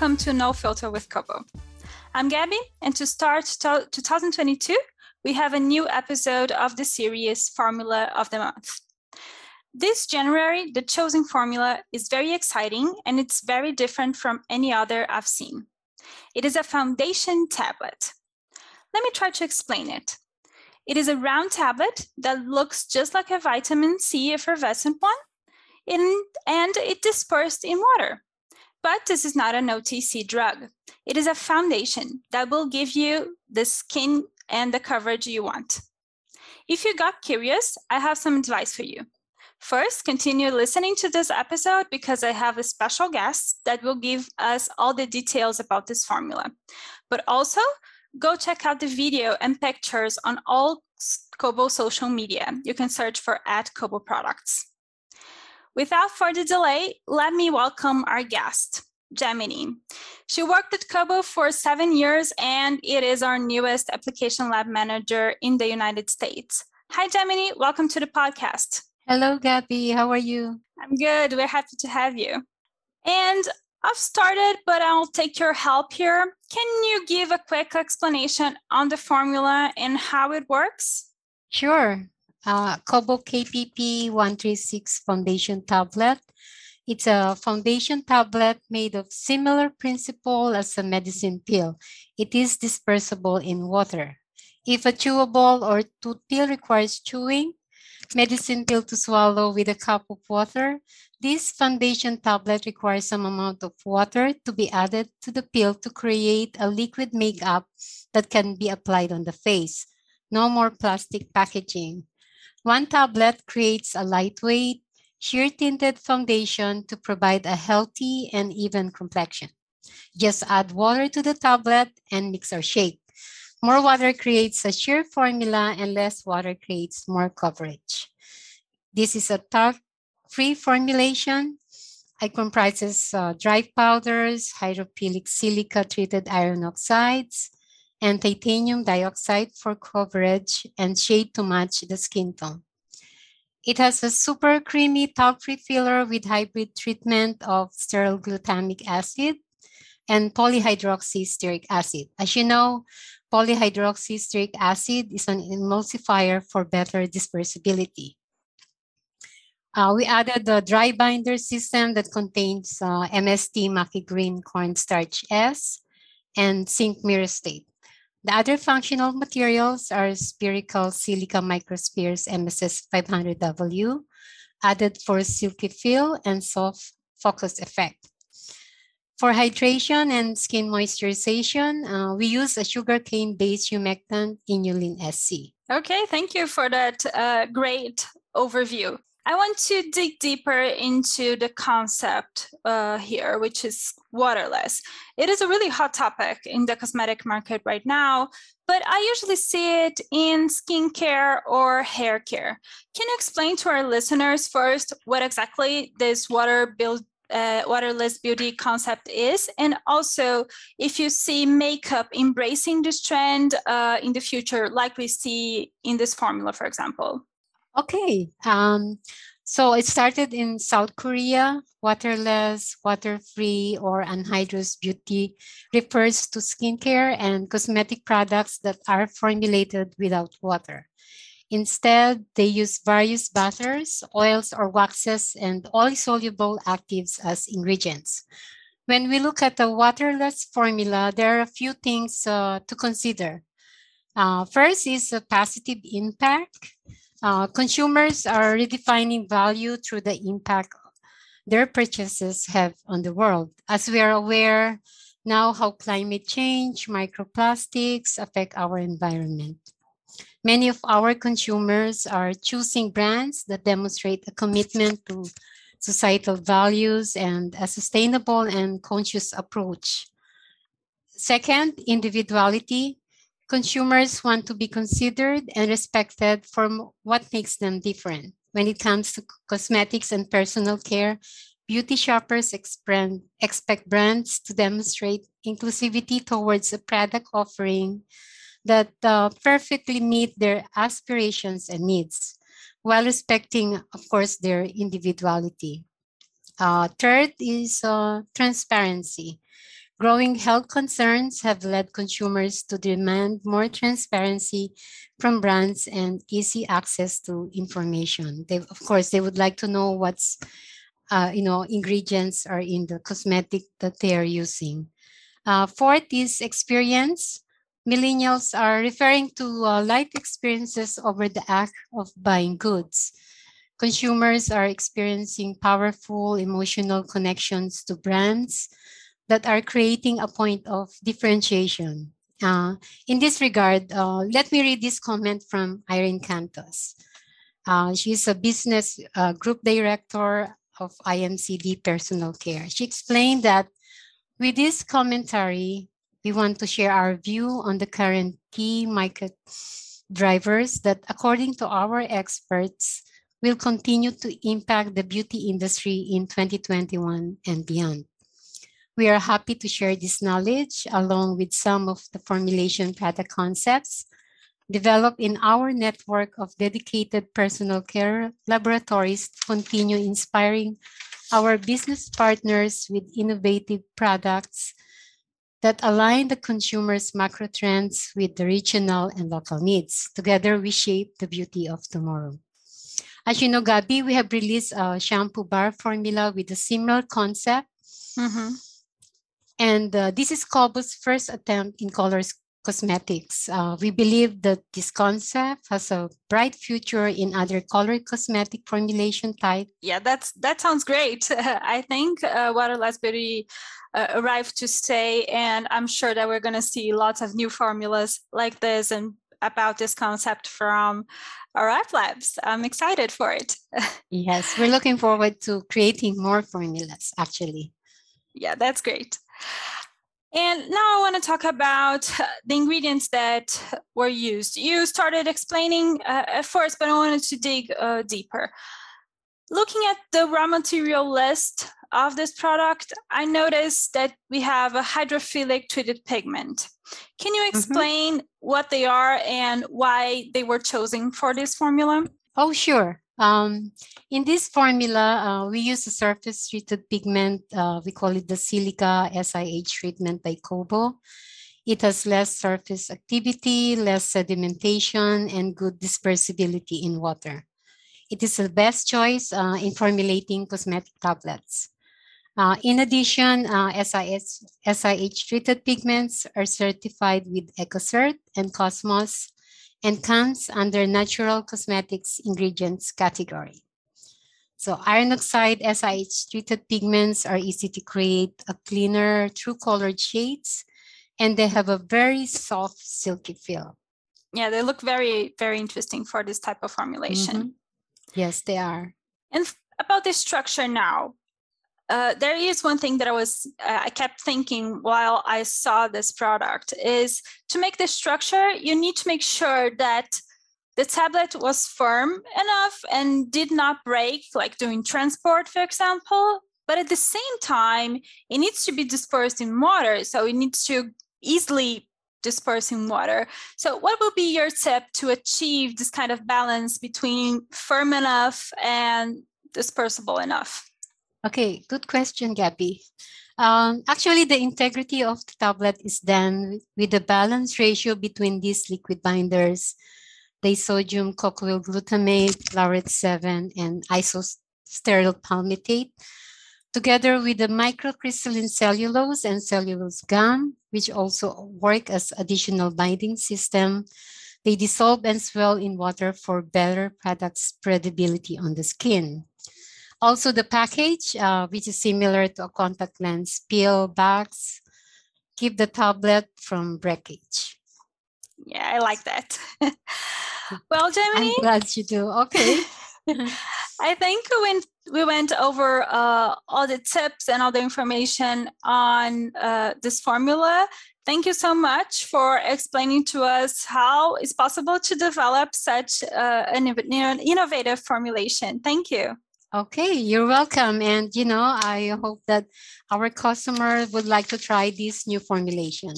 Welcome to No Filter with Kobo. I'm Gabby, and to start 2022, we have a new episode of the series Formula of the Month. This January, the chosen formula is very exciting and it's very different from any other I've seen. It is a foundation tablet. Let me try to explain it. It is a round tablet that looks just like a vitamin C effervescent one, in, and it dispersed in water. But this is not an OTC drug. It is a foundation that will give you the skin and the coverage you want. If you got curious, I have some advice for you. First, continue listening to this episode because I have a special guest that will give us all the details about this formula. But also, go check out the video and pictures on all Kobo social media. You can search for at Kobo products. Without further delay, let me welcome our guest, Gemini. She worked at Kobo for seven years and it is our newest application lab manager in the United States. Hi, Gemini. Welcome to the podcast. Hello, Gabby. How are you? I'm good. We're happy to have you. And I've started, but I'll take your help here. Can you give a quick explanation on the formula and how it works? Sure uh, Kobo KPP 136 foundation tablet. It's a foundation tablet made of similar principle as a medicine pill. It is dispersible in water. If a chewable or tooth pill requires chewing, medicine pill to swallow with a cup of water, this foundation tablet requires some amount of water to be added to the pill to create a liquid makeup that can be applied on the face. No more plastic packaging. One tablet creates a lightweight, sheer tinted foundation to provide a healthy and even complexion. Just add water to the tablet and mix or shake. More water creates a sheer formula and less water creates more coverage. This is a talc-free formulation. It comprises uh, dry powders, hydrophilic silica treated iron oxides, and titanium dioxide for coverage and shade to match the skin tone. It has a super creamy talc-free filler with hybrid treatment of stearoyl glutamic acid and polyhydroxystearic acid. As you know, polyhydroxystearic acid is an emulsifier for better dispersibility. Uh, we added the dry binder system that contains uh, MST Maki Green cornstarch S and zinc myristate. The other functional materials are spherical silica microspheres MSS 500W, added for silky feel and soft focus effect. For hydration and skin moisturization, uh, we use a sugarcane-based humectant Inulin SC. Okay, thank you for that uh, great overview. I want to dig deeper into the concept uh, here, which is waterless. It is a really hot topic in the cosmetic market right now, but I usually see it in skincare or hair care. Can you explain to our listeners first what exactly this water build, uh, waterless beauty concept is, and also if you see makeup embracing this trend uh, in the future, like we see in this formula, for example? Okay. Um, so it started in South Korea. Waterless, water-free, or anhydrous beauty refers to skincare and cosmetic products that are formulated without water. Instead, they use various butters, oils, or waxes, and oil-soluble actives as ingredients. When we look at the waterless formula, there are a few things uh, to consider. Uh, first is a positive impact. Uh, consumers are redefining value through the impact their purchases have on the world. As we are aware now how climate change, microplastics affect our environment. Many of our consumers are choosing brands that demonstrate a commitment to societal values and a sustainable and conscious approach. Second, individuality. Consumers want to be considered and respected for what makes them different. When it comes to cosmetics and personal care, beauty shoppers expect brands to demonstrate inclusivity towards a product offering that uh, perfectly meet their aspirations and needs while respecting, of course, their individuality. Uh, third is uh, transparency. Growing health concerns have led consumers to demand more transparency from brands and easy access to information. They, of course, they would like to know what's, uh, you know, ingredients are in the cosmetic that they are using. Uh, fourth is experience. Millennials are referring to uh, life experiences over the act of buying goods. Consumers are experiencing powerful emotional connections to brands that are creating a point of differentiation. Uh, in this regard, uh, let me read this comment from Irene Cantos. Uh, she's a business uh, group director of IMCD Personal Care. She explained that with this commentary, we want to share our view on the current key market drivers that, according to our experts, will continue to impact the beauty industry in 2021 and beyond. We are happy to share this knowledge along with some of the formulation product concepts developed in our network of dedicated personal care laboratories to continue inspiring our business partners with innovative products that align the consumer's macro trends with the regional and local needs. Together, we shape the beauty of tomorrow. As you know, Gabby, we have released a shampoo bar formula with a similar concept. Mm-hmm. And uh, this is Kobo's first attempt in colors cosmetics. Uh, we believe that this concept has a bright future in other color cosmetic formulation type. Yeah, that's that sounds great. I think uh, Waterless Beauty uh, arrived to stay, and I'm sure that we're going to see lots of new formulas like this and about this concept from RF Labs. I'm excited for it. yes, we're looking forward to creating more formulas, actually. Yeah, that's great. And now I want to talk about the ingredients that were used. You started explaining uh, at first, but I wanted to dig uh, deeper. Looking at the raw material list of this product, I noticed that we have a hydrophilic treated pigment. Can you mm-hmm. explain mm-hmm. what they are and why they were chosen for this formula? Oh, sure. Um, in this formula, uh, we use a surface treated pigment. Uh, we call it the silica SIH treatment by Kobo. It has less surface activity, less sedimentation, and good dispersibility in water. It is the best choice uh, in formulating cosmetic tablets. Uh, in addition, uh, SIH, SIH treated pigments are certified with EcoCert and Cosmos and comes under natural cosmetics ingredients category. So iron oxide SIH treated pigments are easy to create a cleaner, true colored shades, and they have a very soft, silky feel. Yeah, they look very, very interesting for this type of formulation. Mm -hmm. Yes, they are. And about the structure now, uh, there is one thing that I was uh, I kept thinking while I saw this product is to make the structure you need to make sure that the tablet was firm enough and did not break like during transport for example. But at the same time it needs to be dispersed in water so it needs to easily disperse in water. So what will be your tip to achieve this kind of balance between firm enough and dispersible enough Okay, good question, Gabby. Um, actually, the integrity of the tablet is done with the balance ratio between these liquid binders, disodium cocoyl glutamate, laureth 7, and isostearyl palmitate, together with the microcrystalline cellulose and cellulose gum, which also work as additional binding system. They dissolve and swell in water for better product spreadability on the skin. Also the package, uh, which is similar to a contact lens peel bags, keep the tablet from breakage. Yeah, I like that. well, Gemini. I'm glad you do. Okay. I think we went, we went over uh, all the tips and all the information on uh, this formula. Thank you so much for explaining to us how it's possible to develop such uh, an innovative formulation. Thank you. Okay, you're welcome. And, you know, I hope that our customer would like to try this new formulation.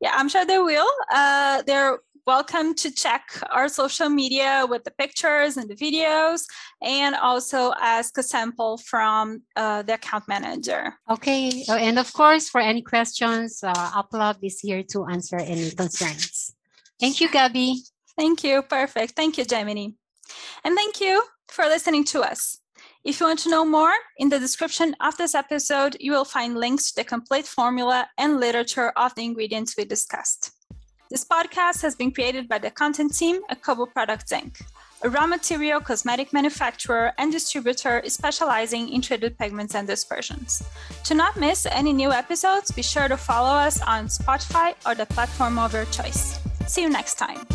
Yeah, I'm sure they will. Uh, they're welcome to check our social media with the pictures and the videos, and also ask a sample from uh, the account manager. Okay, uh, and of course, for any questions, uh, Uplab is here to answer any concerns. Thank you, Gabby. Thank you. Perfect. Thank you, Gemini. And thank you for listening to us. If you want to know more, in the description of this episode, you will find links to the complete formula and literature of the ingredients we discussed. This podcast has been created by the content team at Kobo Products Inc., a raw material cosmetic manufacturer and distributor specializing in treated pigments and dispersions. To not miss any new episodes, be sure to follow us on Spotify or the platform of your choice. See you next time.